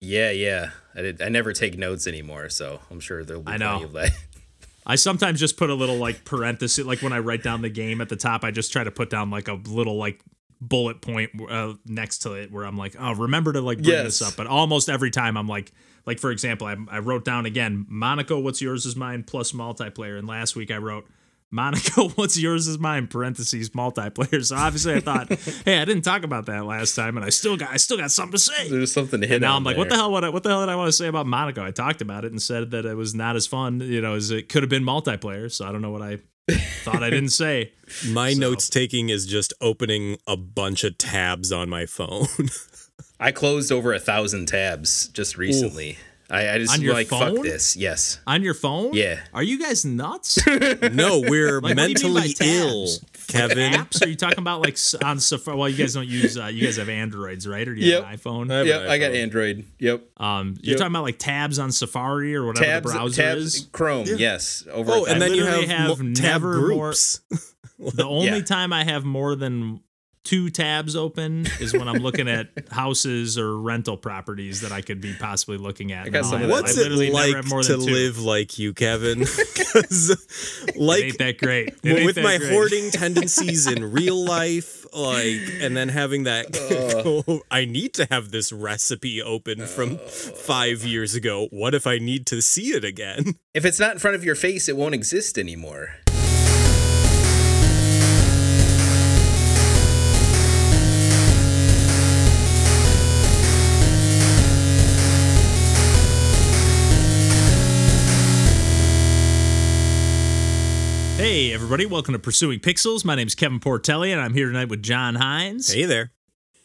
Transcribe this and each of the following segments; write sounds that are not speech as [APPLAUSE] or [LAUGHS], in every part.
Yeah, yeah. I did. I never take notes anymore, so I'm sure there'll be I know. plenty of that. [LAUGHS] I sometimes just put a little like parenthesis, like when I write down the game at the top, I just try to put down like a little like bullet point uh, next to it where I'm like, oh, remember to like bring this up. But almost every time I'm like, like for example, I, I wrote down again, Monaco, what's yours is mine plus multiplayer. And last week I wrote, Monaco, [LAUGHS] what's yours is mine, parentheses multiplayer. So obviously I thought, [LAUGHS] hey, I didn't talk about that last time, and I still got I still got something to say. There's something to hit And now on I'm like, what the hell? What, I- what the hell did I want to say about Monaco? I talked about it and said that it was not as fun, you know, as it could have been multiplayer. So I don't know what I thought I didn't say. [LAUGHS] My So- notes taking is just opening a bunch of tabs on my phone. I closed over a thousand tabs just recently. I, I just On your like phone? fuck this. Yes. On your phone? Yeah. Are you guys nuts? [LAUGHS] no, we're Like, what do you mean by mentally ill, tabs? Kevin. Apps? Are you talking about like on Safari? Well, you guys don't use. Uh, you guys have Androids, right? Or do you have an iPhone? I Yep. an I got. Android. Yep. Um, you're Yep. talking about like tabs on Safari or whatever Tabs. the browser tabs. is. Chrome. Yes. Over. Oh, and then you have, have mo- tab never more- groups. [LAUGHS] The [LAUGHS] only Yeah. time I have more than two tabs open is when I'm looking at [LAUGHS] houses or rental properties that I could be possibly looking at. I got No, some I- What's I it like more to live like you, Kevin? [LAUGHS] 'Cause, It like ain't that great. It with that my great. hoarding [LAUGHS] tendencies in real life, like, and then having that, go, oh, I need to have this recipe open from five years ago. What if I need to see it again? If it's not in front of your face, it won't exist anymore. Hey, everybody, welcome to Pursuing Pixels. My name is Kevin Portelli, and I'm here tonight with John Hines Hey there.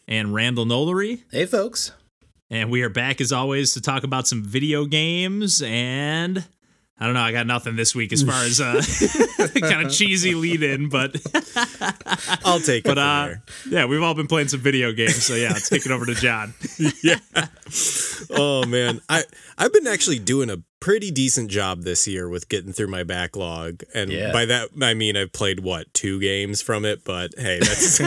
and Randall Nolery. Hey, folks. And we are back as always to talk about some video games. And I don't know, I got nothing this week as far as uh, [LAUGHS] [LAUGHS] kind of cheesy lead in, but [LAUGHS] I'll take it but uh, yeah, we've all been playing some video games. So yeah, let's kick it over to John. Yeah. Oh man, I I've been actually doing a pretty decent job this year with getting through my backlog, and Yeah. by that I mean I've played what two games from it. But hey, that's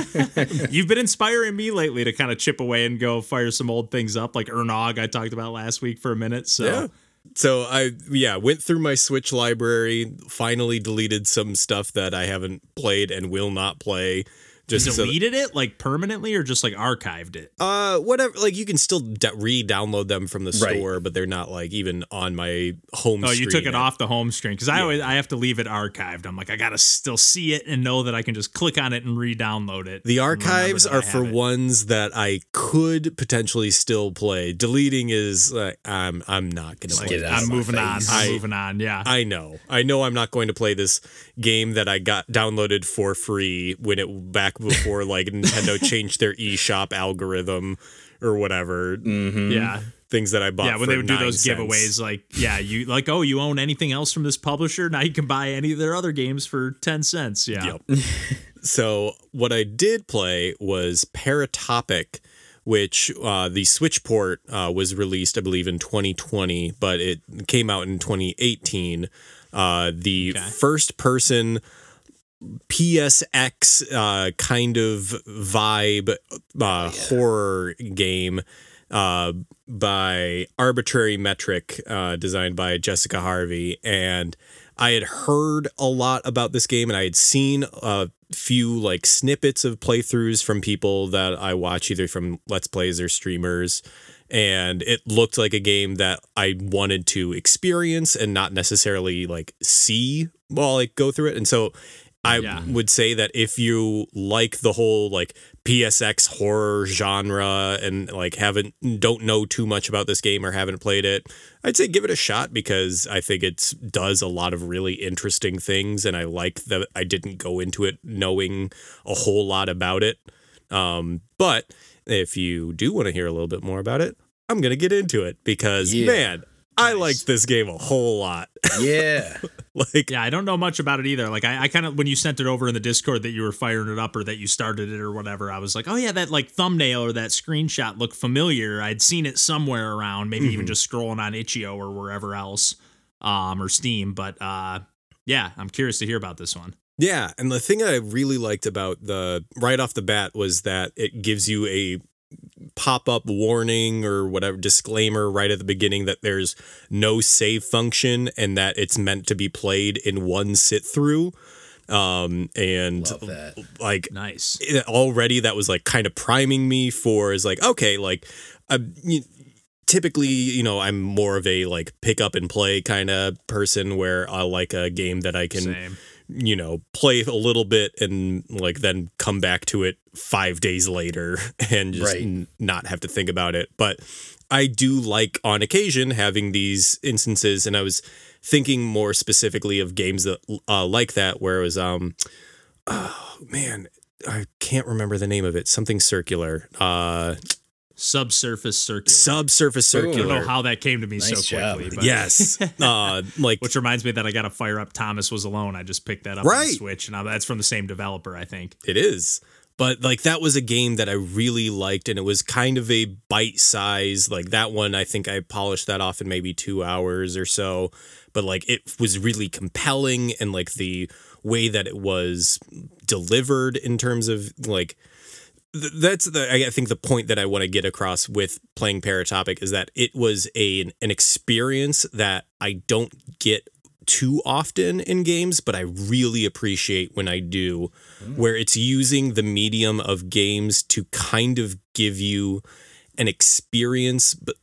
You've been inspiring me lately to kind of chip away and go fire some old things up, like Ernog I talked about last week for a minute. So yeah. So I yeah went through my Switch library, finally deleted some stuff that I haven't played and will not play. Just so, deleted it like permanently or just like archived it? uh whatever like you can still re-download them from the Right. store, but they're not like even on my home. Screen. Oh, you took it off the home screen because I always I have to leave it archived. I'm like I gotta still see it and know that I can just click on it and re-download it. The archives are for it. ones that I could potentially still play. Deleting is like I'm I'm not gonna it I'm moving on. I'm moving on. Yeah. I know. I know I'm not going to play this game that I got downloaded for free when it back before like Nintendo changed their eShop algorithm or whatever. Mm-hmm. yeah. Things that I bought Yeah, when for they would do those cents. giveaways, like, yeah, you like, oh, you own anything else from this publisher? Now you can buy any of their other games for ten cents. Yeah, Yep. [LAUGHS] so what I did play was Paratopic, which uh, the Switch port uh, was released, I believe, in 2020, but it came out in 2018. Uh, the Okay. first person PSX uh, kind of vibe uh, horror game uh, by Arbitrary Metric, uh, designed by Jessica Harvey. And I had heard a lot about this game, and I had seen a few like snippets of playthroughs from people that I watch, either from Let's Plays or streamers. And it looked like a game that I wanted to experience and not necessarily like see while I go through it. And so I Yeah. would say that if you like the whole like PSX horror genre and like haven't don't know too much about this game or haven't played it, I'd say give it a shot because I think it does a lot of really interesting things and I like that I didn't go into it knowing a whole lot about it. Um, but if you do want to hear a little bit more about it, I'm gonna get into it because Yeah. man, I liked this game a whole lot. [LAUGHS] Yeah. [LAUGHS] like yeah. I don't know much about it either. Like, I, I kind of when you sent it over in the Discord that you were firing it up or that you started it or whatever, I was like, oh yeah, that like thumbnail or that screenshot looked familiar. I'd seen it somewhere around, maybe even Mhm. just scrolling on itch.io or wherever else, um, or Steam. But uh, yeah, I'm curious to hear about this one. Yeah, and the thing I really liked about the right off the bat was that it gives you a pop up warning or whatever disclaimer right at the beginning that there's no save function and that it's meant to be played in one sit through. Um, and like Nice. it- already that was like kind of priming me for is like okay like uh, you, typically you know i'm more of a like pick up and play kind of person where i like a game that i can Same. You know play a little bit and like then come back to it five days later [LAUGHS] and just Right. n- not have to think about it but i do like on occasion having these instances and i was thinking more specifically of games that uh, like that where it was um oh man i can't remember the name of it something circular uh Subsurface circular. subsurface Ooh. I don't know how that came to me Nice so job. quickly. But yes [LAUGHS] uh like Which reminds me that I got to fire up Thomas Was Alone. I just picked that up Right. the Switch, and now that's from the same developer, I think. It is. But like that was a game that I really liked and it was kind of a bite size. Like that one I think I polished that off in maybe 2 hours or so. But like it was really compelling and like the way that it was delivered in terms of like th- that's the I think the point that I want to get across with playing Paratopic is that it was a an experience that I don't get too often in games, but I really appreciate when I do, mm. where it's using the medium of games to kind of give you an experience, but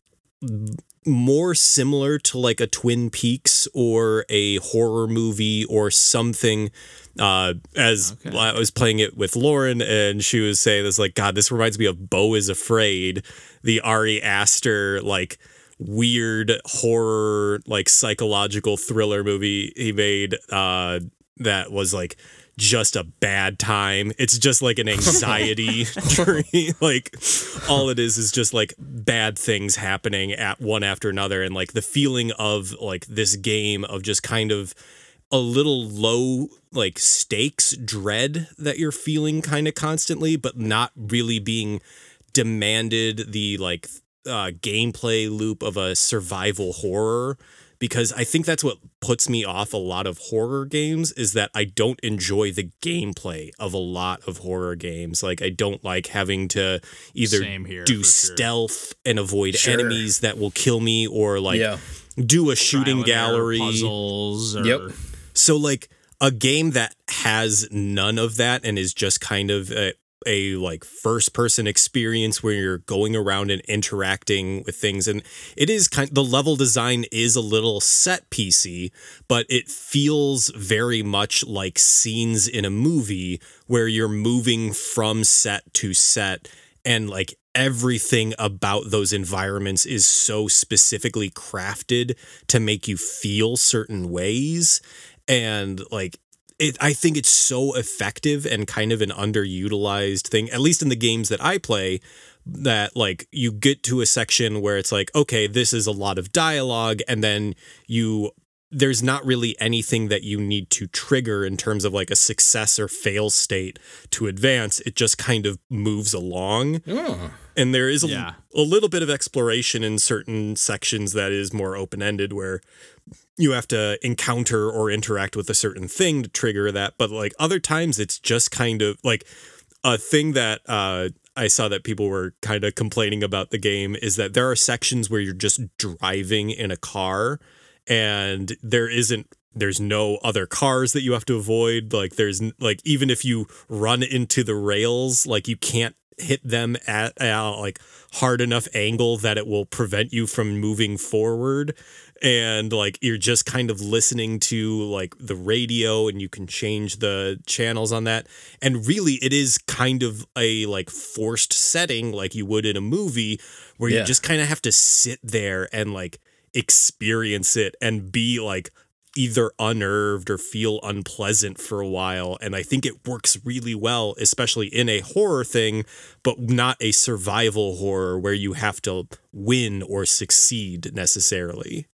more similar to like a Twin Peaks or a horror movie or something. Uh, as Okay. I was playing it with Lauren, and she was saying this, like, God, this reminds me of Beau is Afraid, the Ari Aster, like, weird horror, like, psychological thriller movie he made uh, that was like just a bad time. It's just like an anxiety [LAUGHS] journey. [LAUGHS] Like all it is is just like bad things happening at one after another and like the feeling of like this game of just kind of a little low like stakes dread that you're feeling kind of constantly but not really being demanded the like uh, gameplay loop of a survival horror because I think that's what puts me off a lot of horror games is that I don't enjoy the gameplay of a lot of horror games. Like I don't like having to either here, do for sure. stealth and avoid Sure. enemies that will kill me or like Yeah. do a shooting Trial gallery. puzzles. Or, Yep. So like a game that has none of that and is just kind of a, a like first person experience where you're going around and interacting with things and it is kind the level design is a little set PC but it feels very much like scenes in a movie where you're moving from set to set and like everything about those environments is so specifically crafted to make you feel certain ways and like it I think it's so effective and kind of an underutilized thing at least in the games that I play that like you get to a section where it's like okay this is a lot of dialogue and then you there's not really anything that you need to trigger in terms of like a success or fail state to advance it just kind of moves along Oh. and there is a, Yeah. a little bit of exploration in certain sections that is more open ended where you have to encounter or interact with a certain thing to trigger that but like other times it's just kind of like a thing that uh I saw that people were kind of complaining about the game is that there are sections where you're just driving in a car and there isn't there's no other cars that you have to avoid. Like there's like even if you run into the rails like you can't hit them at a like hard enough angle that it will prevent you from moving forward. And like you're just kind of listening to like the radio and you can change the channels on that. And really it is kind of a like forced setting like you would in a movie where you just kind of have to sit there and like experience it and be like either unnerved or feel unpleasant for a while and i think it works really well especially in a horror thing but not a survival horror where you have to win or succeed necessarily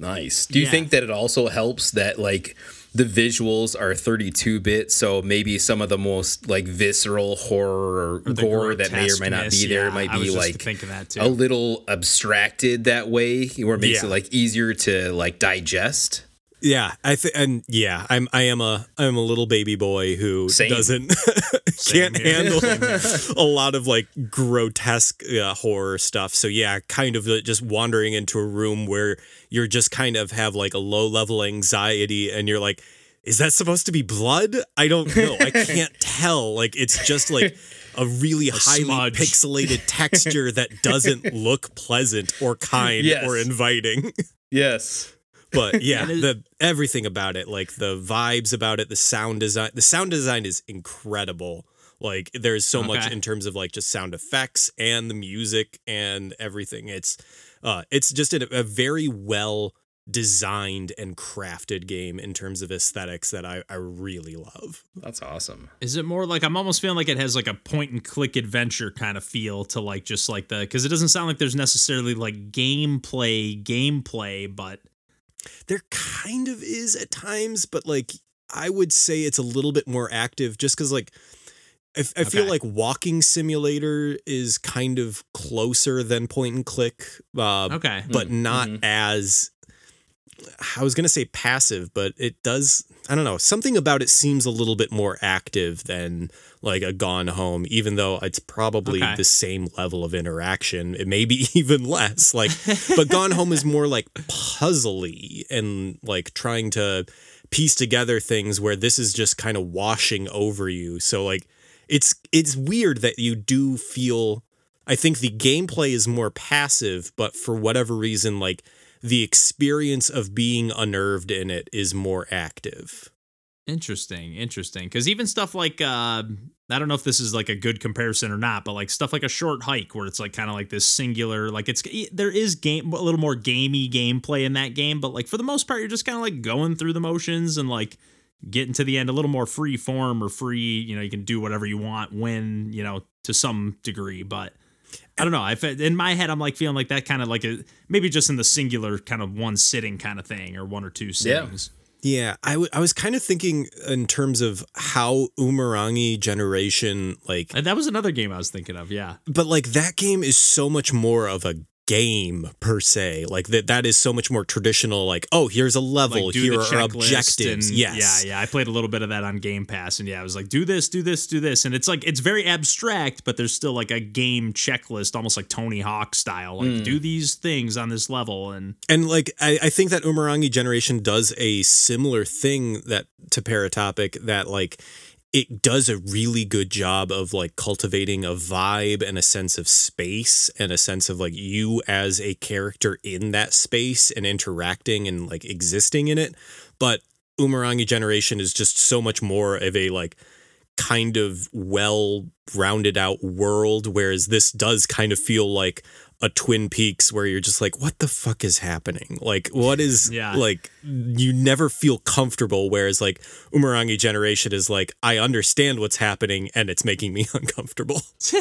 Nice. Do you Yeah. think that it also helps that like the visuals are 32 bit, so maybe some of the most like visceral horror or, the gore that may or may not be there yeah, might be like that a little abstracted that way, where it makes Yeah. it like easier to like digest. Yeah i think and yeah i'm i am a i'm a little baby boy who Same. doesn't [LAUGHS] can't handle a lot of like grotesque uh, horror stuff. So yeah, kind of just wandering into a room where you're just kind of have like a low level anxiety, and you're like, is that supposed to be blood? I don't know. I can't [LAUGHS] tell. Like it's just like a really highly smudge. pixelated texture that doesn't [LAUGHS] look pleasant or kind Yes. or inviting. Yes. But [LAUGHS] yeah, the everything about it, like the vibes about it, the sound design, the sound design is incredible. Like there's so much in terms of like just sound effects and the music and everything. It's uh it's just a, a very well designed and crafted game in terms of aesthetics that I, I really love. That's awesome. Is it more like I'm almost feeling like it has like a point and click adventure kind of feel to like just like the because it doesn't sound like there's necessarily like gameplay gameplay, but There kind of is at times, but like I would say it's a little bit more active just because like I, I feel like walking simulator is kind of closer than point and click, uh, okay. but Mm, not mhm. as I was gonna say passive, but it does. I don't know. Something about it seems a little bit more active than like a Gone Home, even though it's probably Okay. the same level of interaction. It may be [LAUGHS] even less. Like, but Gone Home is more like puzzly and like trying to piece together things where this is just kind of washing over you. So like, it's it's weird that you do feel. I think the gameplay is more passive, but for whatever reason, like the experience of being unnerved in it is more active. Interesting, interesting. Because even stuff like uh, I don't know if this is like a good comparison or not, but like stuff like a short hike where it's like kind of like this singular, like it's there is game a little more gamey gameplay in that game, but like for the most part, you're just kind of like going through the motions and like getting to the end a little more free form or free. You know, you can do whatever you want when you know to some degree, but. I don't know. I in my head, I'm like feeling like that kind of like a maybe just in the singular kind of one sitting kind of thing or one or two sittings. Yeah, I, w- I was kind of thinking in terms of how Umurangi Generation like And that was another game I was thinking of. Yeah. but like that game is so much more of a game per se. Like that that is so much more traditional like oh, here's a level, like here are objectives. and- yes. Yeah, yeah. I played a little bit of that on Game Pass, and yeah, I was like, do this, do this, do this, and it's like it's very abstract, but there's still like a game checklist, almost like Tony Hawk style. Like hmm. do these things on this level, and And like I, I think that Umurangi generation does a similar thing that to Paratopic that like it does a really good job of like cultivating a vibe and a sense of space and a sense of like you as a character in that space and interacting and like existing in it. But Umurangi generation is just so much more of a like kind of well rounded out world whereas this does kind of feel like a twin peaks where you're just like what the fuck is happening like what is Yeah. like you never feel comfortable whereas like umurangi generation is like i understand what's happening and it's making me [LAUGHS] uncomfortable [LAUGHS]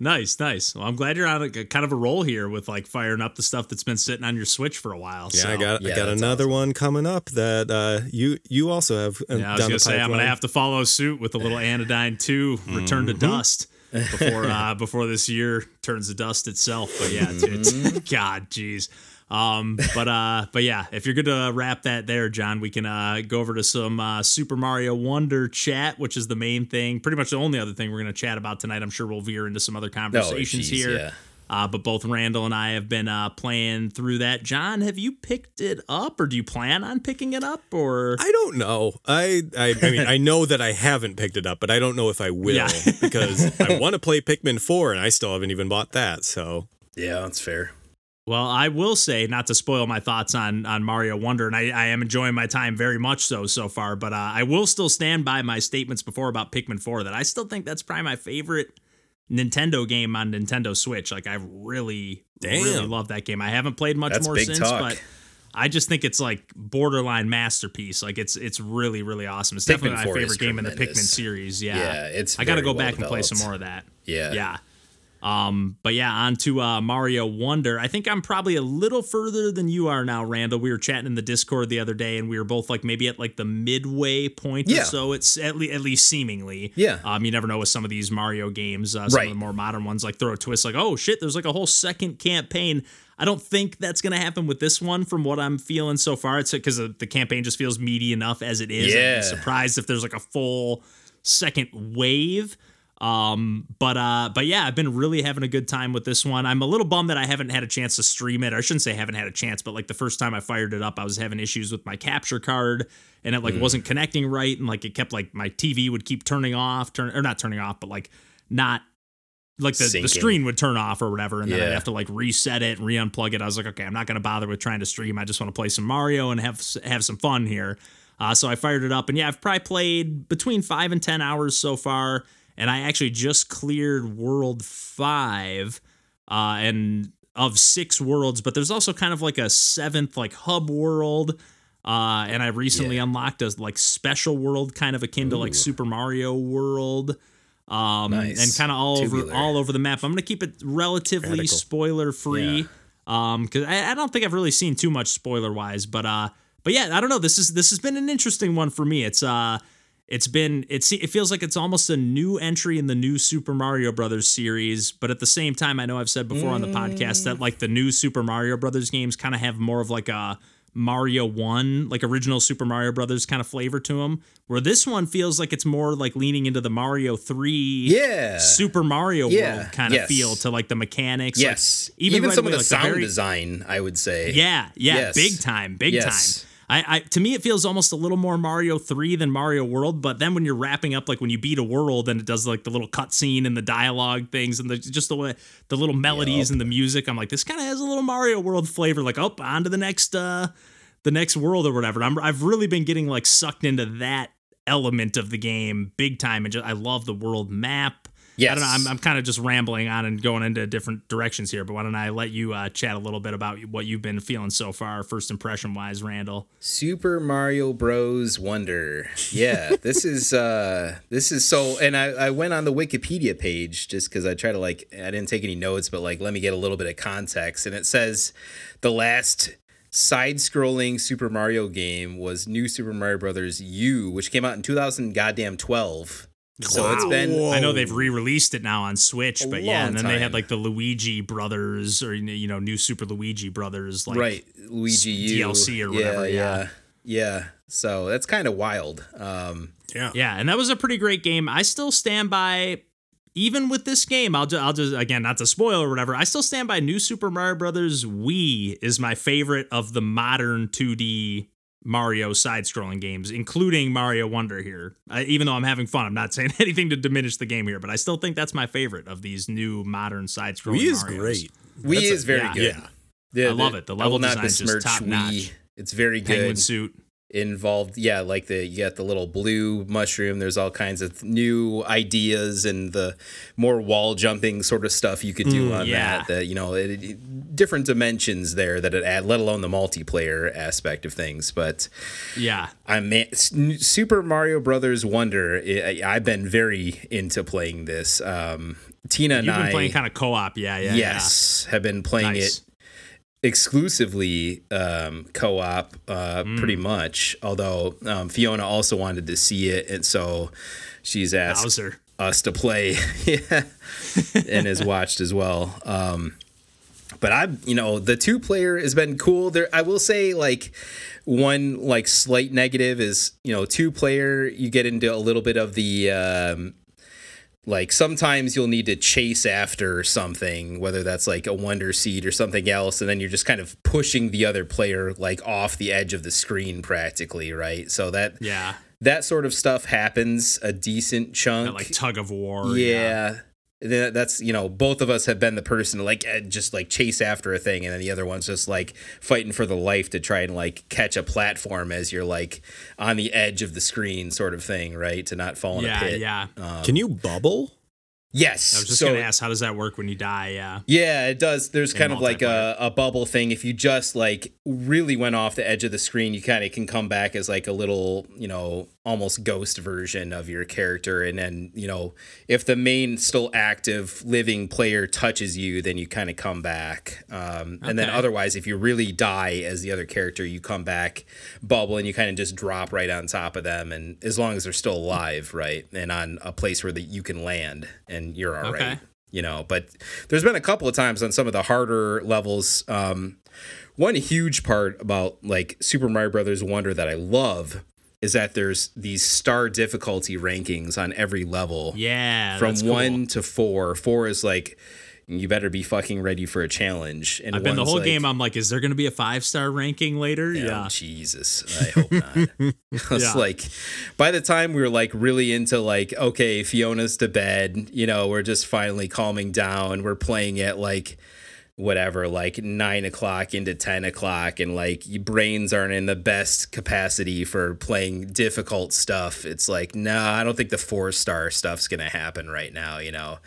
nice, nice. Well, I'm glad you're on a, kind of a roll here with like firing up the stuff that's been sitting on your Switch for a while. yeah so. i got yeah, i got that's another one coming up that uh you you also have uh, Yeah, I was down gonna the say I'm gonna have to follow suit with a little Anodyne 2 Return to Dust before [LAUGHS] uh before this year turns to dust itself. But yeah, it's, it's [LAUGHS] God, jeez. Um, but uh, but yeah, if you're good to wrap that there, John, we can uh go over to some uh, Super Mario Wonder chat, which is the main thing. Pretty much the only other thing we're gonna chat about tonight. I'm sure we'll veer into some other conversations geez, here. yeah. Uh, but both Randall and I have been uh, playing through that. John, have you picked it up, or do you plan on picking it up, or I don't know. I, I I mean I know that I haven't picked it up, but I don't know if I will Yeah. [LAUGHS] because I want to play Pikmin 4 and I still haven't even bought that. So Yeah, that's fair. Well, I will say, not to spoil my thoughts on on Mario Wonder, and I, I am enjoying my time very much so so far. But uh, I will still stand by my statements before about Pikmin Four that I still think that's probably my favorite Nintendo game on Nintendo Switch. Like I really, really love that game. I haven't played much That's more since, talk. but I just think it's like borderline masterpiece. Like it's it's really really awesome. It's Pikmin definitely my favorite game in the Pikmin series. Yeah, Yeah, it's I got to go well back and play some more of that. Yeah. Yeah. Um, but yeah, on to uh, Mario Wonder. I think I'm probably a little further than you are now, Randall. We were chatting in the Discord the other day, and we were both like maybe at like the midway point Yeah. or so. It's at, le- at least seemingly. Yeah. Um, you never know with some of these Mario games, uh, some Right. of the more modern ones, like throw a twist, like oh shit, there's like a whole second campaign. I don't think that's gonna happen with this one, from what I'm feeling so far. It's because the campaign just feels meaty enough as it is. I'd Yeah. be surprised if there's like a full second wave. Um, but uh, but yeah, I've been really having a good time with this one. I'm a little bummed that I haven't had a chance to stream it. Or I shouldn't say haven't had a chance, but like the first time I fired it up, I was having issues with my capture card, and it like wasn't connecting right, and like it kept like my TV would keep turning off, turn or not turning off, but like not like the, the screen would turn off or whatever, and then I'd have to like reset it and re-unplug it. I was like, okay, I'm not gonna bother with trying to stream. I just want to play some Mario and have have some fun here. Uh, so I fired it up, and yeah, I've probably played between five and ten hours so far, and I actually just cleared World Five, uh, and of six worlds. But there's also kind of like a seventh like hub world. Uh, and I recently Yeah. unlocked a like special world, kind of akin to like Super Mario World, um, Nice. and kind of all over all over the map. I'm gonna keep it relatively Radical. spoiler free, um, because I, I don't think I've really seen too much spoiler wise, but uh, but yeah, I don't know. This is this has been an interesting one for me. It's uh, it's been it's it feels like it's almost a new entry in the new Super Mario Brothers series, but at the same time, I know I've said before on the podcast that like the new Super Mario Brothers games kind of have more of like a Mario 1, like original Super Mario Brothers kind of flavor to them, where this one feels like it's more like leaning into the Mario 3 Yeah. Super Mario Yeah, World kind of yes. feel to like the mechanics. like, yes. even, right some of the like, sound very- design, I would say. Yeah, yeah, Yes. big time, big Yes. time. I, I to me it feels almost a little more Mario 3 than Mario World, but then when you're wrapping up like when you beat a world and it does like the little cutscene and the dialogue things and the just the way the little melodies and the music, I'm like, this kind of has a little Mario World flavor, like, oh, on to the next uh the next world or whatever. I'm I've really been getting like sucked into that element of the game big time and just I love the world map. I don't know. I'm, I'm kind of just rambling on and going into different directions here, but why don't I let you uh, chat a little bit about what you've been feeling so far, first impression wise, Randall? Super Mario Bros. Wonder. Yeah, [LAUGHS] this is uh this is so and I, I went on the Wikipedia page just because I try to like I didn't take any notes, but like let me get a little bit of context. And it says the last side scrolling Super Mario game was New Super Mario Brothers U, which came out in 2000 goddamn 12. So it's been I know they've re-released it now on Switch, A but yeah, and then they had like the Luigi Brothers or you know new Super Luigi Brothers, like right Luigi U DLC or whatever, yeah. yeah. Yeah. So that's kind of wild. Um Yeah. Yeah, and that was a pretty great game. I still stand by, even with this game. I'll just, I'll just again not to spoil or whatever. I still stand by New Super Mario Brothers Wii is my favorite of the modern 2D Mario side-scrolling games, including Mario Wonder. Here, I, even though I'm having fun, I'm not [LAUGHS] saying anything to diminish the game here, but I still think that's my favorite of these new modern side-scrolling. Wii is Marios. great. Wii That's a- is very yeah. good. Yeah. The- I love it. The level will not design's just besmirch top-notch. It's very good. Penguin suit. Involved, yeah, like the you got the little blue mushroom. There's all kinds of new ideas and the more wall jumping sort of stuff you could do on Mm, yeah. that. That you know, it, it- different dimensions there that it add, let alone the multiplayer aspect of things. But Yeah, I'm Super Mario Brothers Wonder. I, I've been very into playing this. Um, Tina and you've been I, playing kind of co-op. Yeah, yeah. yes, have been playing Nice. it exclusively um, co-op uh, Mm. pretty much although um, fiona also wanted to see it and so she's asked Bowser. us to play [LAUGHS] yeah, and has watched as well um, but i you know the two player has been cool there i will say like one like slight negative is you know two player you get into a little bit of the um, like sometimes you'll need to chase after something whether that's like a wonder seed or something else and then you're just kind of pushing the other player like off the edge of the screen practically right? So that Yeah, that sort of stuff happens a decent chunk. that like tug of war. yeah. Th- that's you know both of us have been the person to like eh, just like chase after a thing and then the other one's just like fighting for the life to try and like catch a platform as you're like on the edge of the screen sort of thing right to not fall in a pit. yeah, pit yeah. Can you bubble? Yes. I was just so, gonna ask, how does that work when you die? Yeah. Yeah, it does. There's kind of like a, a bubble thing. If you just like really went off the edge of the screen, you kind of can come back as like a little, you know, almost ghost version of your character. And then, you know, if the main still active living player touches you, then you kind of come back. Um, And then otherwise, if you really die as the other character, you come back, bubble, and you kind of just drop right on top of them. And as long as they're still alive, right, and on a place where that you can land, and you're all right Okay. you know but there's been a couple of times on some of the harder levels um one huge part about like super mario brothers wonder that i love is that there's these star difficulty rankings on every level Yeah. from that's cool. one to four four is like you better be fucking ready for a challenge and I've been the whole like, game. I'm like, is there going to be a five star ranking later? Oh, Yeah. Jesus. I hope not. [LAUGHS] [LAUGHS] It's Yeah. like by the time we were like really into like, okay, Fiona's to bed, you know, we're just finally calming down. We're playing it like whatever, like nine o'clock into ten o'clock, and like your brains aren't in the best capacity for playing difficult stuff. It's like, nah, I don't think the four star stuff's gonna happen right now, you know,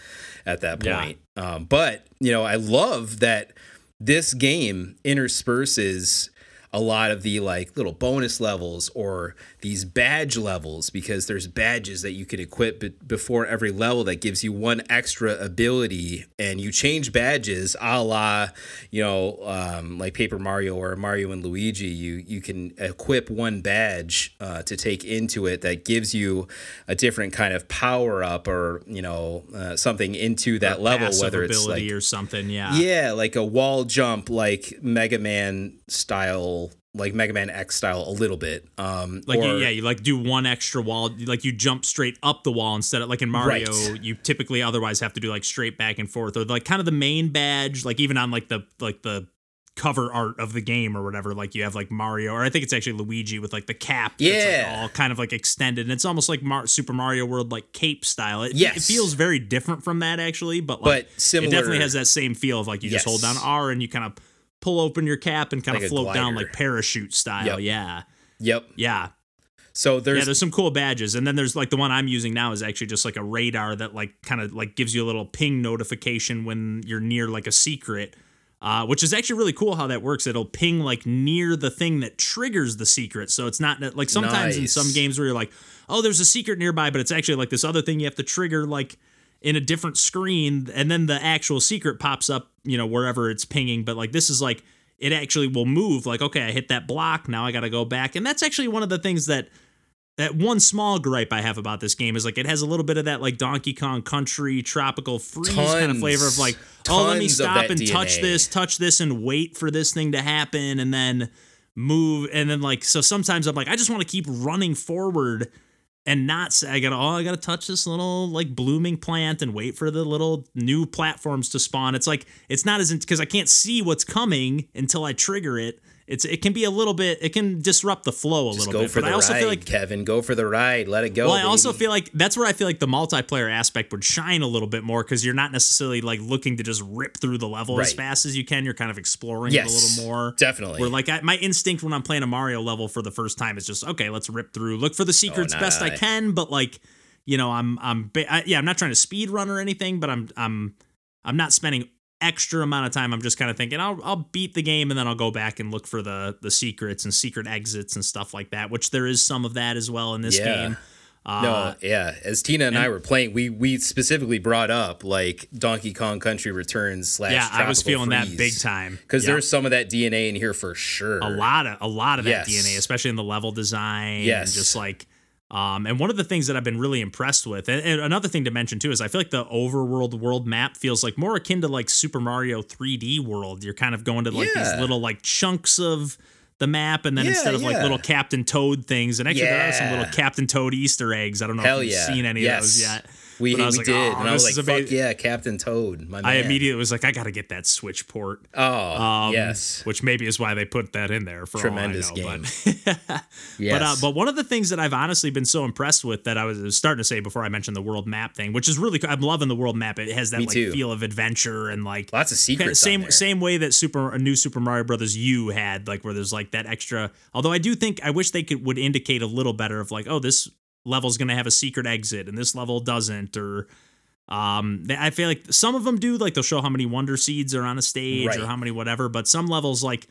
at that Yeah. point. Um, but you know, I love that this game intersperses a lot of the like little bonus levels or these badge levels because there's badges that you can equip be- before every level that gives you one extra ability and you change badges a la you know um, like paper mario or mario and luigi you you can equip one badge uh, to take into it that gives you a different kind of power up or you know uh, something into that level Passive whether it's like or something. Yeah. yeah, like a wall jump, like Mega Man style, like Mega Man X style, a little bit. Um, Like or- yeah, you like do one extra wall, like you jump straight up the wall instead of like in Mario, Right. [LAUGHS] you typically otherwise have to do like straight back and forth or like kind of the main badge, like even on like the like the cover art of the game or whatever, like you have like Mario or I think it's actually Luigi with like the cap, that's, like, Yeah. all kind of like extended, and it's almost like Mar- Super Mario World like cape style. It, Yes. it feels very different from that actually, but like But similar- it definitely has that same feel of like you just hold down R and you kind of pull open your cap and kind Like of float down like parachute style. Yep. Yeah. Yep. Yeah. So there's yeah, there's some cool badges, and then there's like the one I'm using now is actually just like a radar that like kind of like gives you a little ping notification when you're near like a secret, uh, which is actually really cool how that works. It'll ping like near the thing that triggers the secret, so it's not like sometimes in some games where you're like, oh, there's a secret nearby, but it's actually like this other thing you have to trigger like in a different screen, and then the actual secret pops up, you know, wherever it's pinging. But like this is like it actually will move. Like okay, I hit that block, now I got to go back, and that's actually one of the things that that one small gripe I have about this game is like it has a little bit of that like Donkey Kong Country tropical freeze kind of flavor of like oh let me stop and touch this touch this and wait for this thing to happen and then move and then like so sometimes I'm like I just want to keep running forward and not say I gotta oh I gotta touch this little like blooming plant and wait for the little new platforms to spawn. It's like it's not as because I can't see what's coming until I trigger it. It's it can be a little bit it can disrupt the flow a just little go bit. for but the I also ride, feel like Kevin. Go for the ride. Let it go. well, I also feel like that's where I feel like the multiplayer aspect would shine a little bit more because you're not necessarily like looking to just rip through the level as fast as you can. You're kind of exploring it a little more. definitely. Where like I, my instinct when I'm playing a Mario level for the first time is just okay, let's rip through, look for the oh, secrets Oh, nah, best I I- can, but like you know I'm I'm I, yeah I'm not trying to speed run or anything, but I'm I'm I'm not spending extra amount of time. I'm just kind of thinking I'll I'll beat the game and then I'll go back and look for the the secrets and secret exits and stuff like that, which there is some of that as well in this Yeah. game. Uh, no, yeah. As Tina and, I were playing, we we specifically brought up like Donkey Kong Country Returns slash. yeah, I was feeling that big time because Yeah. there's some of that DNA in here for sure. a lot of a lot of that Yes. DNA, especially in the level design. Yes. and just like. Um, and one of the things that I've been really impressed with, and, and another thing to mention too, is I feel like the overworld world map feels like more akin to like Super Mario 3D World. You're kind of going to like Yeah. these little like chunks of the map, and then Yeah, instead of like little Captain Toad things, and actually there are some little Captain Toad Easter eggs. I don't know Hell if you've yeah. seen any yes. of those yet. We, we like, did, "Oh, and I was like, "Fuck amazing." yeah, Captain Toad!" My man. I immediately was like, I got to get that Switch port. oh Um, yes, which maybe is why they put that in there for Tremendous all I know, game. But, yes. [LAUGHS] but uh, but one of the things that I've honestly been so impressed with that I was starting to say before I mentioned the world map thing, which is really cool. I'm loving the world map. It has that Me like too. feel of adventure and like lots of secrets. same same way that Super a new Super Mario Brothers U had like where there's like that extra. Although I do think I wish they could would indicate a little better of like oh this level's gonna have a secret exit and this level doesn't or Um, I feel like some of them do like they'll show how many wonder seeds are on a stage Right. or how many whatever, but some levels like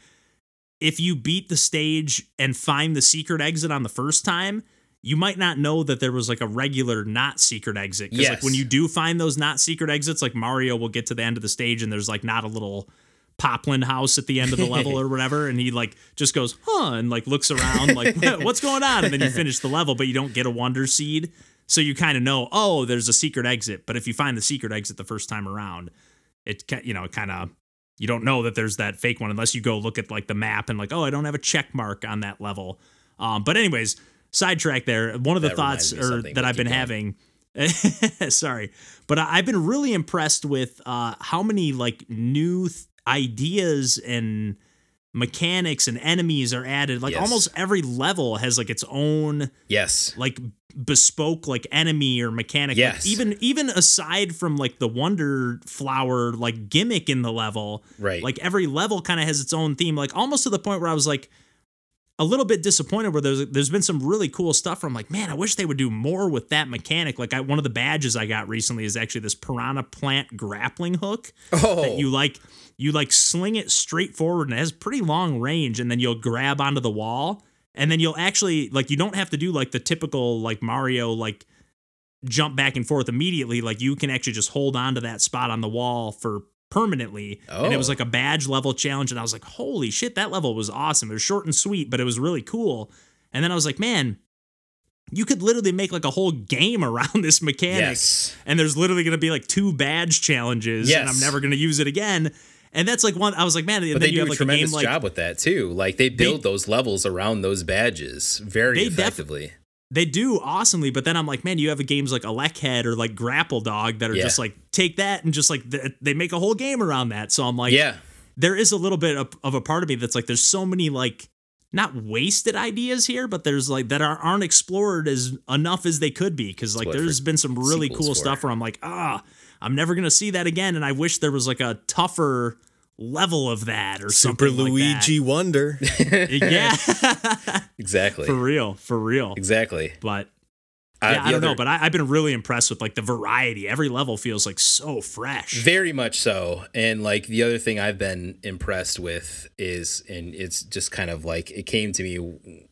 if you beat the stage and find the secret exit on the first time, you might not know that there was like a regular not secret exit. Because like when you do find those not secret exits, like Mario will get to the end of the stage and there's like not a little Poplin house at the end of the level or [LAUGHS] whatever, and he like just goes, huh, and like looks around like what's going on, and then you finish the level, but you don't get a wonder seed. So you kind of know, oh, there's a secret exit. But if you find the secret exit the first time around, it you know, kind of you don't know that there's that fake one unless you go look at like the map and like, oh, I don't have a check mark on that level. Um, but anyways, sidetrack there. One of the That thoughts reminds me of or that I've been having. [LAUGHS] sorry, but I've been really impressed with uh, how many like new th- ideas and mechanics and enemies are added. Like Yes. almost every level has like its own Yes. like bespoke like enemy or mechanic. Like, Yes. even even aside from like the wonder flower like gimmick in the level, Right. like every level kind of has its own theme. Like almost to the point where I was like a little bit disappointed where there's there's been some really cool stuff I'm like, man, I wish they would do more with that mechanic. Like I, one of the badges I got recently is actually this piranha plant grappling hook oh, that you like you like sling it straight forward and it has pretty long range and then you'll grab onto the wall and then you'll actually like you don't have to do like the typical like Mario like jump back and forth immediately like you can actually just hold on to that spot on the wall for permanently and it was Oh. like a badge level challenge and I was like holy shit that level was awesome it was short and sweet but it was really cool and then I was like man you could literally make like a whole game [LAUGHS] around this mechanic yes. and there's literally going to be like two badge challenges and I'm never going to use it again. And that's like one I was like, man, But then they you do have a like a game tremendous like job with that too. Like they build those levels around those badges very They def- effectively. They do awesomely, but then I'm like, man, you have a games like Head or like Grapple Dog that are Yeah. just like take that and just like th- they make a whole game around that. So I'm like, yeah. there is a little bit of, of a part of me that's like, there's so many like not wasted ideas here, but there's like that are, aren't explored as enough as they could be. Cause like there's been some really cool for. stuff where I'm like, ah, I'm never gonna see that again. And I wish there was like a tougher level of that or Super something. like Luigi Wonder. that. [LAUGHS] yeah, [LAUGHS] Exactly. for real, for real. exactly. But Uh, yeah, I don't know, but I, I've been really impressed with like the variety. Every level feels like so fresh. Very much so. And like the other thing I've been impressed with is, and it's just kind of like it came to me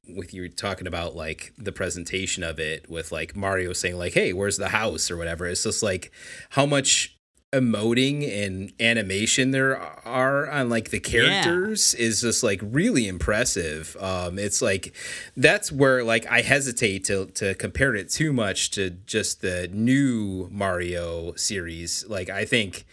with you talking about like the presentation of it with like Mario saying, like, hey, where's the house or whatever. It's just like how much emoting and animation there are on like the characters is just like really impressive. Um it's like that's where like i hesitate to to compare it too much to just the new mario series. Like i think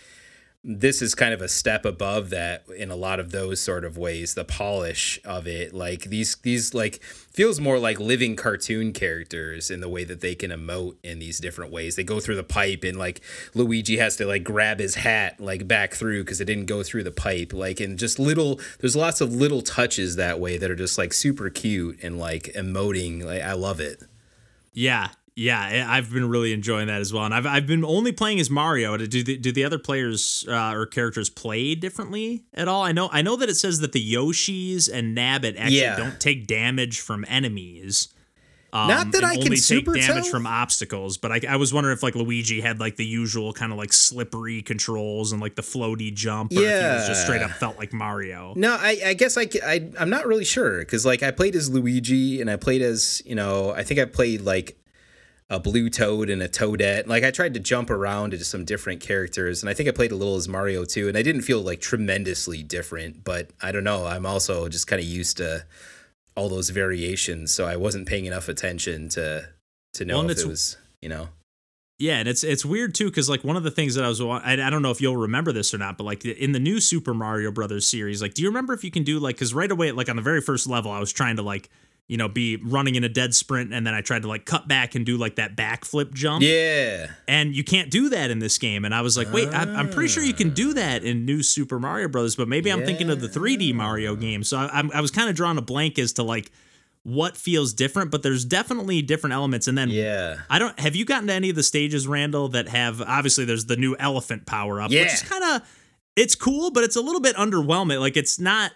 this is kind of a step above that in a lot of those sort of ways the polish of it. Like these these like feels more like living cartoon characters in the way that they can emote in these different ways. They go through the pipe and like luigi has to like grab his hat like back through because it didn't go through the pipe. Like and just little there's lots of little touches that way that are just like super cute and like emoting. Like i love it. Yeah, yeah, I- I've been really enjoying that as well, and I've I've been only playing as Mario. Do the, do the other players uh, or characters play differently at all? I know I know that it says that the Yoshis and Nabbit actually Yeah. don't take damage from enemies. Um, Not that I can super damage tell. from obstacles, but I, I was wondering if like Luigi had like the usual kind of like slippery controls and like the floaty jump, or if he was just straight up felt like Mario. No, I, I guess I, I I'm not really sure because like I played as Luigi and I played as you know I think I played like a blue toad and a toadette. Like I tried to jump around into some different characters and I think I played a little as Mario too and I didn't feel like tremendously different, but I don't know. I'm also just kind of used to all those variations, so I wasn't paying enough attention to to know Well, if it was you know. Yeah, and it's it's weird too because like one of the things that I was I, I don't know if you'll remember this or not, but like in the new Super Mario Brothers series, like do you remember if you can do like because right away like on the very first level I was trying to like you know be running in a dead sprint and then I tried to like cut back and do like that backflip jump Yeah. and you can't do that in this game and I was like wait I, I'm pretty sure you can do ah. that in new Super Mario Brothers but maybe I'm thinking of the 3D Mario game so I, I'm, I was kind of drawing a blank as to like what feels different but there's definitely different elements and then Yeah. I don't. Have you gotten to any of the stages, Randall, that have obviously there's the new elephant power up, Yeah. which is kind of it's cool, but it's a little bit underwhelming. Like it's not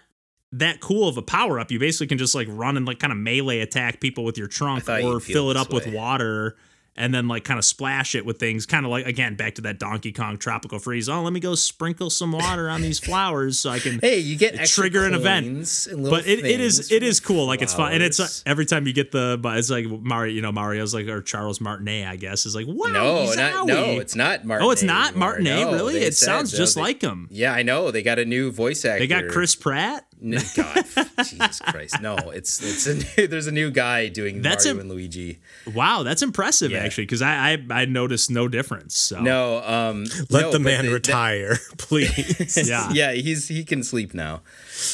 that cool of a power up. You basically can just like run and like kind of melee attack people with your trunk or fill it up with water and then like kind of splash it with things, kind of like again back to that Donkey Kong tropical freeze. Oh, let me go sprinkle some water on these [LAUGHS] flowers so I can Hey, you get trigger an event. coins and little but it, it is it is cool like it's fun and it's uh, every time you get the but it's like mario you know mario's like or charles martinet i guess is like wow No, not, no, it's not Martin. oh it's not martinet no, really it sounds just they- like him Yeah, I know. They got a new voice actor. they got chris pratt [LAUGHS] God, Jesus Christ! No, it's it's a new, [LAUGHS] there's a new guy doing That's Mario a- and Luigi. wow that's impressive Yeah. actually because I, I i noticed no difference so No, um, Let no, the but man retire, [LAUGHS] please. yeah yeah, he's he can sleep now.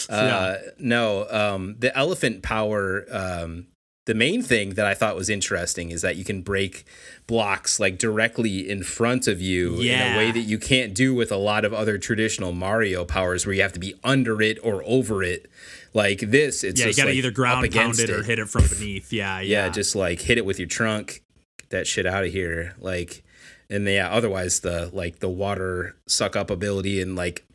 Uh, No, um, the elephant power. Um, the main thing that I thought was interesting is that you can break blocks like directly in front of you in a way that you can't do with a lot of other traditional Mario powers, where you have to be under it or over it. Like this, it's yeah you gotta like either ground pound against it or hit it from beneath yeah [LAUGHS] yeah yeah, just like hit it with your trunk, get that shit out of here. Like, and yeah, otherwise the like the water suck up ability and like,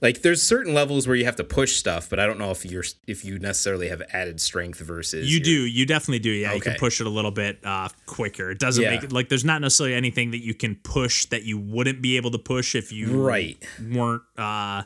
like there's certain levels where you have to push stuff, but I don't know if you're if you necessarily have added strength versus You your- do, you definitely do. Yeah, you can push it a little bit uh, quicker. It doesn't Yeah. make it like there's not necessarily anything that you can push that you wouldn't be able to push if you right. weren't uh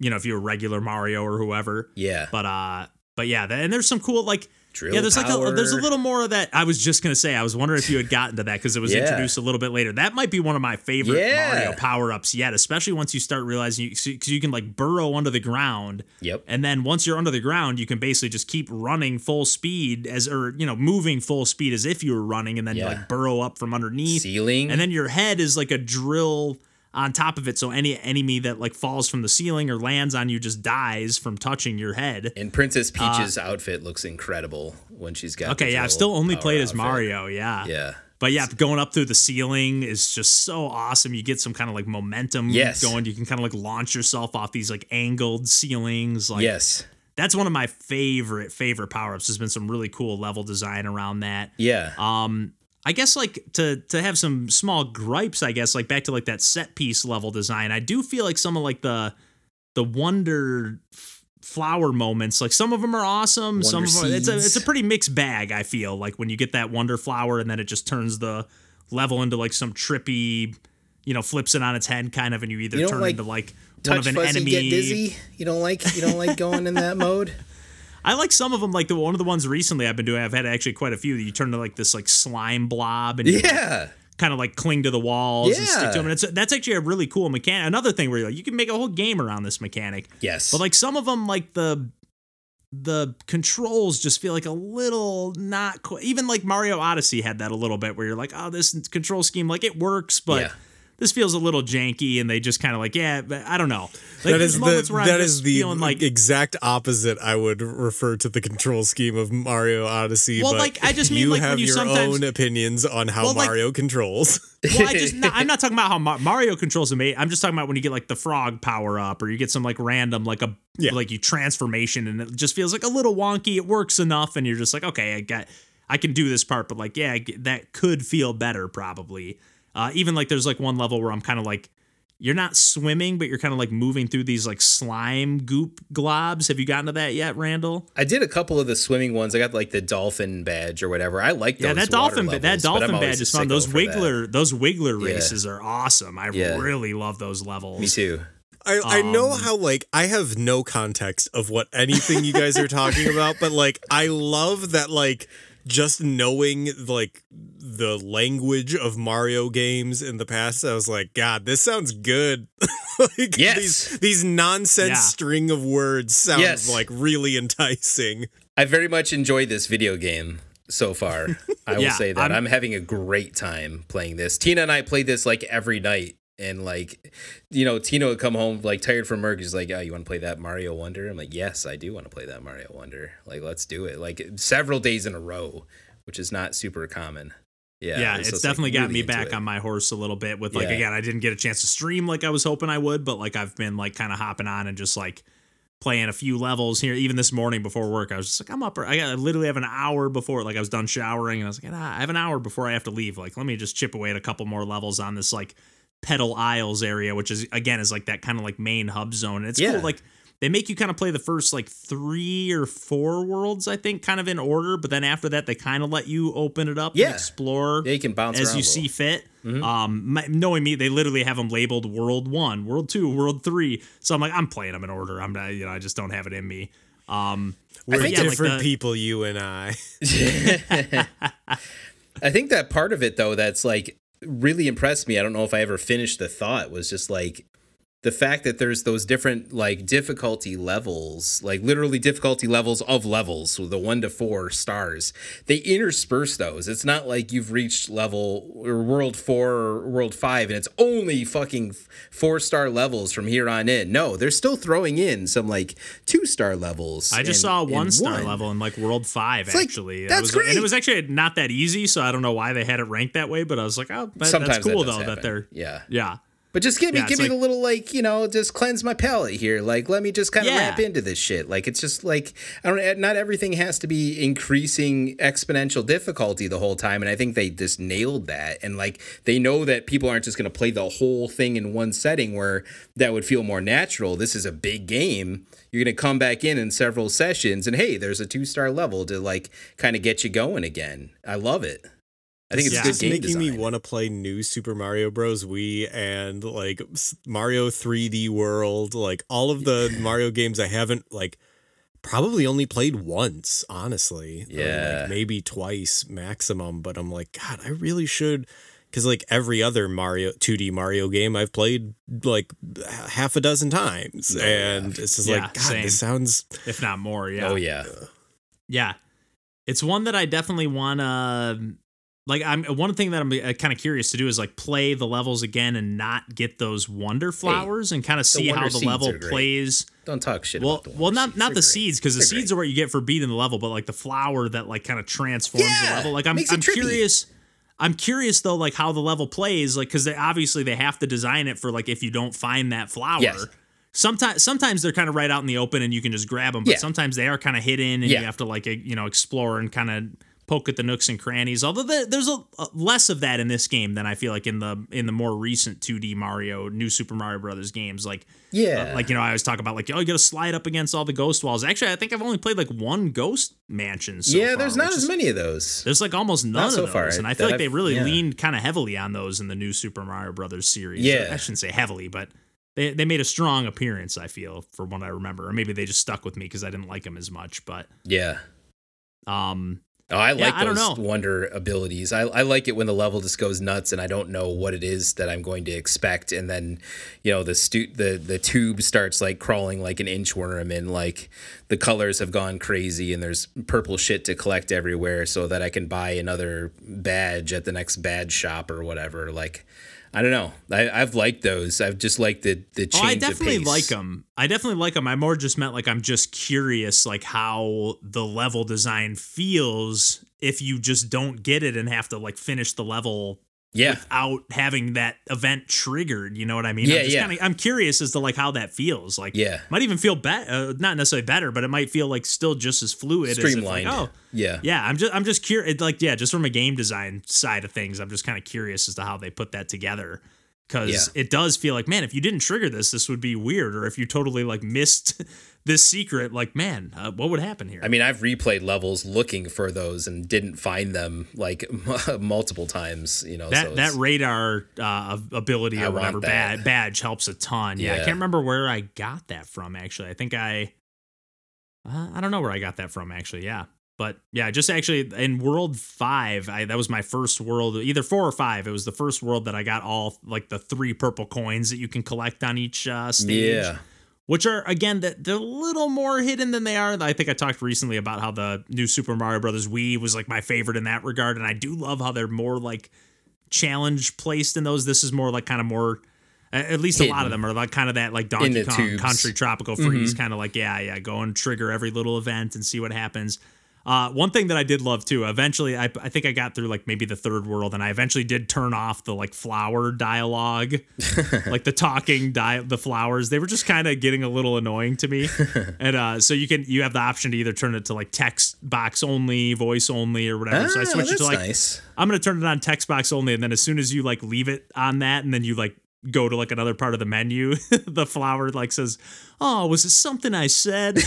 you know, if you were regular Mario or whoever. Yeah, But uh but yeah, and there's some cool like drill yeah, there's like a there's a little more of that. I was just gonna say, I was wondering if you had gotten to that because it was [LAUGHS] Yeah. introduced a little bit later. That might be one of my favorite Yeah. Mario power ups yet, especially once you start realizing you because you can like burrow under the ground, Yep. and then once you're under the ground, you can basically just keep running full speed as or you know moving full speed as if you were running, and then you like burrow up from underneath, Ceiling. and then your head is like a drill on top of it so any enemy that like falls from the ceiling or lands on you just dies from touching your head and Princess Peach's outfit looks incredible when she's got. Uh, okay yeah i've still only played as outfit. mario yeah Yeah. but yeah going up through the ceiling is just so awesome you get some kind of like momentum Yes. going you can kind of like launch yourself off these like angled ceilings like yes. that's one of my favorite favorite power-ups there's been some really cool level design around that Yeah. um I guess like to to have some small gripes, I guess like back to like that set piece level design. I do feel like some of like the the wonder flower moments, like some of them are awesome, some of them it's a it's a pretty mixed bag. I feel like when you get that wonder flower and then it just turns the level into like some trippy, you know, flips it on its head kind of, and you either You turn like into like one Touch of an fuzzy, enemy. get dizzy. You don't like you don't like going in that mode. [LAUGHS] I like some of them, like the one of the ones recently I've been doing. I've had actually quite a few that you turn to like this like slime blob and you Yeah. kind of like cling to the walls and stick Yeah. to them. And it's that's actually a really cool mechanic. Another thing where you're like, you can make a whole game around this mechanic. Yes. But like some of them, like the the controls just feel like a little not qu- even like Mario Odyssey had that a little bit where you're like, oh, this control scheme like it works, but. Yeah. This feels a little janky, and they just kind of like, yeah, but I don't know. Like, that is the where that is the like exact opposite. I would refer to the control scheme of Mario Odyssey. Well, like, I just mean, you like, when have you your own opinions on how Well, like- Mario controls. [LAUGHS] well, I just [LAUGHS] no, I'm not talking about how Mario controls amazing. Eh, I'm just talking about when you get like the frog power up, or you get some like random like a Yeah. like you transformation, and it just feels like a little wonky. It works enough, and you're just like, okay, I got, I can do this part, but like, yeah, that could feel better probably. Uh, even like there's like one level where I'm kind of like. You're not swimming, but you're kind of like moving through these like slime goop globs. Have you gotten to that yet, Randall? I did a couple of the swimming ones. I got like the dolphin badge or whatever. I like those. Yeah, that dolphin, ba- that levels, but I'm dolphin badge is fun. Those for that. wiggler, those wiggler Yeah. races are awesome. I Yeah. really love those levels. Me too. I, I know Um, how like I have no context of what anything you guys are talking about, but like I love that like just knowing like the language of Mario games in the past, I was like, God, this sounds good. [LAUGHS] like Yes. these these nonsense Yeah. string of words sounds Yes. like really enticing. I very much enjoyed this video game so far. [LAUGHS] I will say that. I'm- I'm, having a great time playing this. Tina and I played this like every night. And like, you know, Tina would come home like tired from work. He's like, "Oh, you want to play that Mario Wonder?" I'm like, "Yes, I do want to play that Mario Wonder. Like, let's do it." Like several days in a row, which is not super common. Yeah, yeah, it's just, like, definitely got really me back it. on my horse a little bit with like Yeah. again, I didn't get a chance to stream like I was hoping I would, but like I've been like kind of hopping on and just like playing a few levels here. Even this morning before work, I was just like, I'm up. I got I literally have an hour before like I was done showering, and I was like, ah, I have an hour before I have to leave. Like, let me just chip away at a couple more levels on this like Petal Isles area, which is again is like that kind of like main hub zone. And it's Yeah. cool, like they make you kind of play the first like three or four worlds, I think, kind of in order. But then after that, they kind of let you open it up Yeah. and explore Yeah, you can bounce as you see fit. Um, my, knowing me, they literally have them labeled World One, World Two, World Three. So I'm like, I'm playing them in order. I'm not, you know, I just don't have it in me. Um, We're yeah, like different the- people, you and I. [LAUGHS] [LAUGHS] I think that part of it though that's like really impressed me. I don't know if I ever finished the thought was just like the fact that there's those different like difficulty levels, like literally difficulty levels of levels, so the one to four stars. They intersperse those. It's not like you've reached level or world four or world five and it's only fucking four star levels from here on in. No, they're still throwing in some like two star levels. I just and- saw one star one. level in like World Five. like, actually, It that's was, and great. it was actually not that easy. So I don't know why they had it ranked that way. But I was like, oh, that, that's cool that though that they're yeah. yeah. But just give me, Yeah, give me like- the little like you know, just cleanse my palate here. Like, let me just kind of Yeah. ramp into this shit. Like, it's just like I don't. Eh, not everything has to be increasing exponential difficulty the whole time. And I think they just nailed that. And like they know that people aren't just going to play the whole thing in one setting where that would feel more natural. This is a big game. You're going to come back in in several sessions, and hey, there's a two star level to like kind of get you going again. I love it. I think it's Yeah. good It's game making me want to play new Super Mario Bros. Wii and like Mario 3D World, like all of the [LAUGHS] Mario games I haven't like probably only played once, honestly. Or, like, Yeah. maybe twice maximum, but I'm like, God, I really should. Because like every other Mario 2D Mario game I've played like h- half a dozen times, Oh, and it's just Yeah, like God, same. this sounds if not more. Yeah. Oh yeah. Yeah. It's one that I definitely want to like I'm one thing that I'm kind of curious to do is like play the levels again and not get those wonder flowers and kind of see how the level plays. Don't talk shit. Well, about the well, not seeds. not They're the great. seeds because the They're seeds great. are what you get for beating the level, but like the flower that like kind of transforms the level. Like I'm I'm curious. I'm curious though, like how the level plays, like because they obviously they have to design it for like if you don't find that flower. Yes. Sometimes, sometimes they're kind of right out in the open and you can just grab them, but Yeah. sometimes they are kind of hidden and Yeah. you have to like uh, you know explore and kind of poke at the nooks and crannies. Although there- there's a, a less of that in this game than I feel like in the in the more recent 2D Mario, New Super Mario Brothers games. Like Yeah. uh, like you know, I always talk about like oh, you got to slide up against all the ghost walls. Actually, I think I've only played like one ghost mansion. So yeah, far, there's not as is- many of those. There's like almost none Not so of those, far, and I feel like they I've- really yeah. leaned kind of heavily on those in the new Super Mario Brothers series. Yeah. I shouldn't say heavily, but they they made a strong appearance. I feel for what I remember, or maybe they just stuck with me because I didn't like them as much. But Yeah. um, Oh, I like I don't those know. wonder abilities. I, I like it when the level just goes nuts and I don't know what it is that I'm going to expect, and then, you know, the stu- the the tube starts like crawling like an inchworm, and like the colors have gone crazy, and there's purple shit to collect everywhere, so that I can buy another badge at the next badge shop or whatever. Like, I don't know. I, I've liked those. I've just liked the the oh, change oh, I definitely like them. I definitely like them. I more just meant like I'm just curious, like how the level design feels if you just don't get it and have to like finish the level Yeah. without having that event triggered. You know what I mean? Yeah, I'm just yeah. Kinda, I'm curious as to like how that feels. Like, Yeah. might even feel better. Uh, not necessarily better, but it might feel like still just as fluid. As if, Streamlined. like, oh, Yeah. yeah. I'm just I'm just curious. Like, yeah, just from a game design side of things, I'm just kind of curious as to how they put that together. Because Yeah. it does feel like, man, if you didn't trigger this, this would be weird. Or if you totally like missed [LAUGHS] this secret, like, man, uh, what would happen here? I mean, I've replayed levels looking for those and didn't find them like [LAUGHS] multiple times. You know, that so that radar uh, ability I or whatever that. bad badge helps a ton. Yeah, I can't remember where I got that from. Actually, I think I uh, I don't know where I got that from. Actually, yeah, but yeah, just actually in World Five, I that was my first world, either four or five. It was the first world that I got all like the three purple coins that you can collect on each uh, stage yeah, which are again that they're a little more hidden than they are. I think I talked recently about how the new Super Mario Brothers Wii was like my favorite in that regard, and I do love how they're more like challenge placed in those. This is more like kind of more. At least a lot of them are like kind of that like Donkey Kong tubes. Country Tropical Freeze kind of like yeah yeah go and trigger every little event and see what happens. Uh, one thing that I did love too, eventually, I, I think I got through like maybe the third world, and I eventually did turn off the like flower dialogue, [LAUGHS] like the talking di- the flowers. They were just kind of getting a little annoying to me, [LAUGHS] and uh, so you can you have the option to either turn it to like text box only, voice only, or whatever. so I Ah, switched it to like nice. I'm gonna turn it on text box only, and then as soon as you like leave it on that, and then you like go to like another part of the menu, [LAUGHS] the flower like says, "Oh, was it something I said?"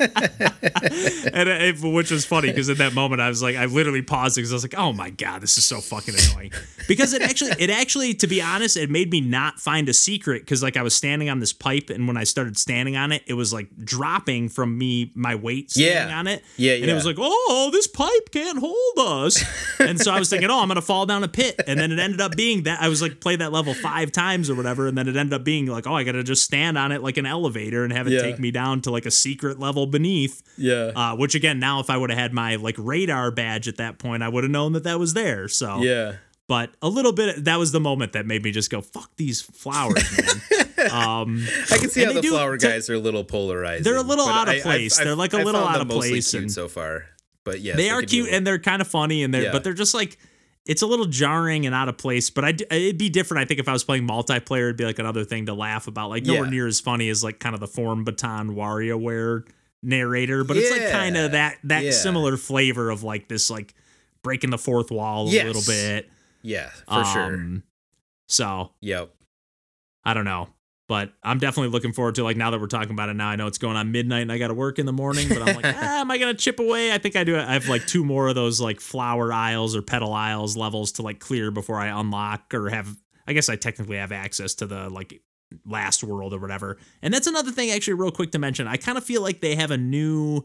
And it, which was funny because in that moment I was like, I literally paused because I was like, "Oh my god, this is so fucking annoying." Because it actually, it actually, to be honest, it made me not find a secret because like I was standing on this pipe, and when I started standing on it, it was like dropping from me my weight standing Yeah. on it. Yeah, yeah. And it was like, "Oh, this pipe can't hold us," and so I was thinking, "Oh, I'm gonna fall down a pit," and then it ended up being that I was like played that level five times or whatever, and then it ended up being like, "Oh, I gotta just stand on it like an elevator and have it Yeah. take me down to like a secret level beneath." Yeah. Uh, which again, now if I would have had my like radar badge at that point, I would have known that that was there. So, yeah. but a little bit that was the moment that made me just go, "Fuck these flowers, man." [LAUGHS] um, I can see how the do- flower to- guys are a little polarized. They're a little out of I- place. They're I've- like a I've little out of place cute and- so far. But yeah, they are can be a cute little- and they're kind of funny and they're Yeah. but they're just like it's a little jarring and out of place. But I it'd be different. I think if I was playing multiplayer, it'd be like another thing to laugh about. Like nowhere Yeah. near as funny as like kind of the form baton WarioWare narrator, but it's like kind of that that Yeah. similar flavor of like this like breaking the fourth wall a Yes. little bit. yeah, for sure. Um, So Yep. I don't know. But I'm definitely looking forward to like now that we're talking about it now. I know it's going on midnight and I got to work in the morning, but I'm like, [LAUGHS] ah, am I gonna chip away? I think I do. I have like two more of those like flower aisles or Petal Isles levels to like clear before I unlock or have. I guess I technically have access to the like last world or whatever. And that's another thing, actually, real quick to mention. I kind of feel like they have a new.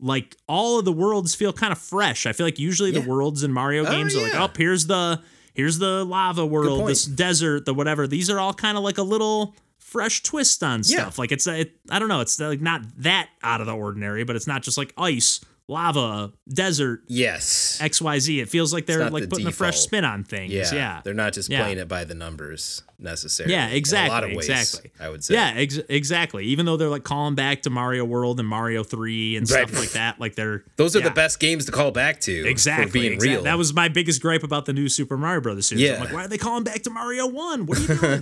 Like all of the worlds feel kind of fresh. I feel like usually Yeah. the worlds in Mario Oh, games are like, oh, here's the here's the lava world, this desert, the whatever. These are all kind of like a little fresh twist on Yeah. stuff. Like it's it, I don't know, it's like not that out of the ordinary, but it's not just like ice, lava, desert, Yes. XYZ. It feels like they're like the putting a fresh spin on things. yeah. Yeah. They're not just Yeah. playing it by the numbers necessarily. Yeah, In exactly. a lot of ways, exactly. I would say. Yeah, ex- exactly. Even though they're like calling back to Mario World and Mario 3 and Right. stuff like that, like they're [LAUGHS] Those are yeah. the best games to call back to. Exactly. For being exact- real. That was my biggest gripe about the new Super Mario Brothers series. I'm Yeah. like, why are they calling back to Mario One? What are you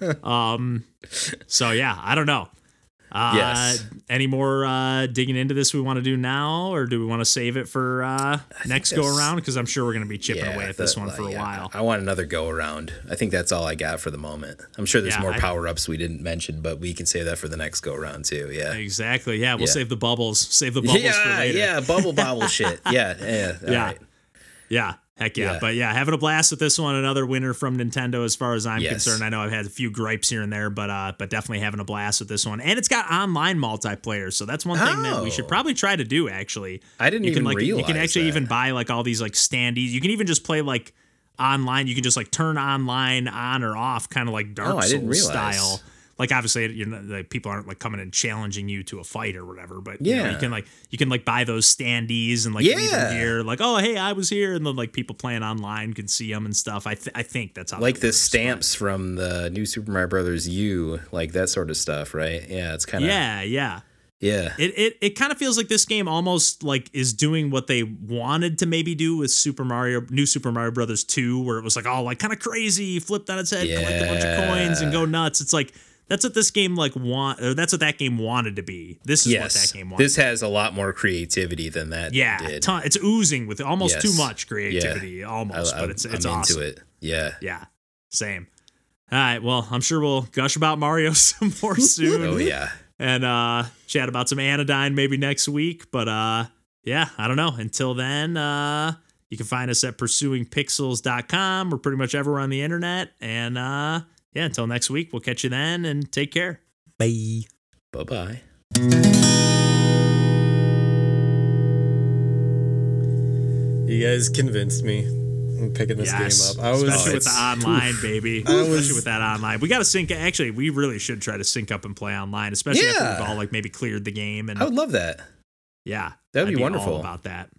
doing? [LAUGHS] um. So yeah, I don't know. Uh, Yes. Any more uh, digging into this we want to do now, or do we want to save it for uh, next go around? Because I'm sure we're going to be chipping Yeah, away at this the- one for a yeah, while. I want another go around. I think that's all I got for the moment. I'm sure there's Yeah, more power ups we didn't mention, but we can save that for the next go around too. Yeah. Exactly. Yeah, we'll save the bubbles. Save the bubbles for Yeah, later. yeah, bubble bobble shit. [LAUGHS] Yeah, yeah. all Yeah. right. Yeah. Heck yeah. Yeah. But yeah, having a blast with this one. Another winner from Nintendo as far as I'm Yes. concerned. I know I've had a few gripes here and there, but uh but definitely having a blast with this one. And it's got online multiplayer. So that's one thing that we should Oh. probably try to do actually. I didn't you can even like you can actually that. even buy like all these like standees. You can even just play like online. You can just like turn online on or off, kind of like Dark Oh, I Souls didn't realize. style. Like obviously, you know, like people aren't like coming and challenging you to a fight or whatever, but you, know, you can like you can like buy those standees and like Yeah. them here, like oh hey I was here, and then like people playing online can see them and stuff. I th- I think that's how Like the works, but- stamps from the new Super Mario Brothers U, like that sort of stuff, right? Yeah, it's kind of Yeah, yeah. yeah. It it it kind of feels like this game almost like is doing what they wanted to maybe do with Super Mario New Super Mario Brothers 2 where it was like oh like kind of crazy, flipped on its head, collect a bunch of coins and go nuts. It's like that's what this game like want that's what that game wanted to be. This is what that game wanted. this has a lot more creativity than that. yeah, did. ton, it's oozing with almost Yes. too much creativity almost, I, but it's it's I'm awesome. into it. Yeah. Yeah. Same. All right, well, I'm sure we'll gush about Mario [LAUGHS] some more soon. Oh yeah. and uh chat about some anodyne maybe next week but uh yeah i don't know until then uh you can find us at pursuingpixels.com we're pretty much everywhere on the internet and uh yeah until next week we'll catch you then and take care Bye. Bye bye. You guys convinced me. I'm picking this yes game up. I was especially with the it's- online baby I especially was- with that online we gotta sync actually we really should try to sync up and play online especially after we've all like maybe cleared the game and I would love that. yeah That'd I'd be all wonderful. about that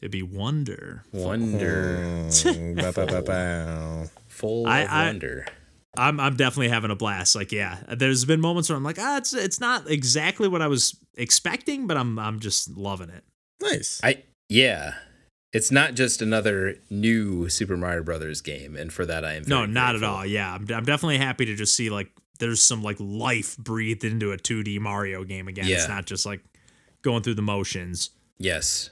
it'd be wonder Wonder. Bow, bow, bow, bow. Full I- I- wonder. I'm I'm definitely having a blast. Like, yeah, there's been moments where I'm like, ah, it's it's not exactly what I was expecting, but I'm I'm just loving it. Nice. I yeah. It's not just another new Super Mario Brothers game, and for that I am No, very not at all. Yeah, I'm I'm definitely happy to just see like there's some like life breathed into a 2D Mario game again. It's not just like going through the motions. Yes.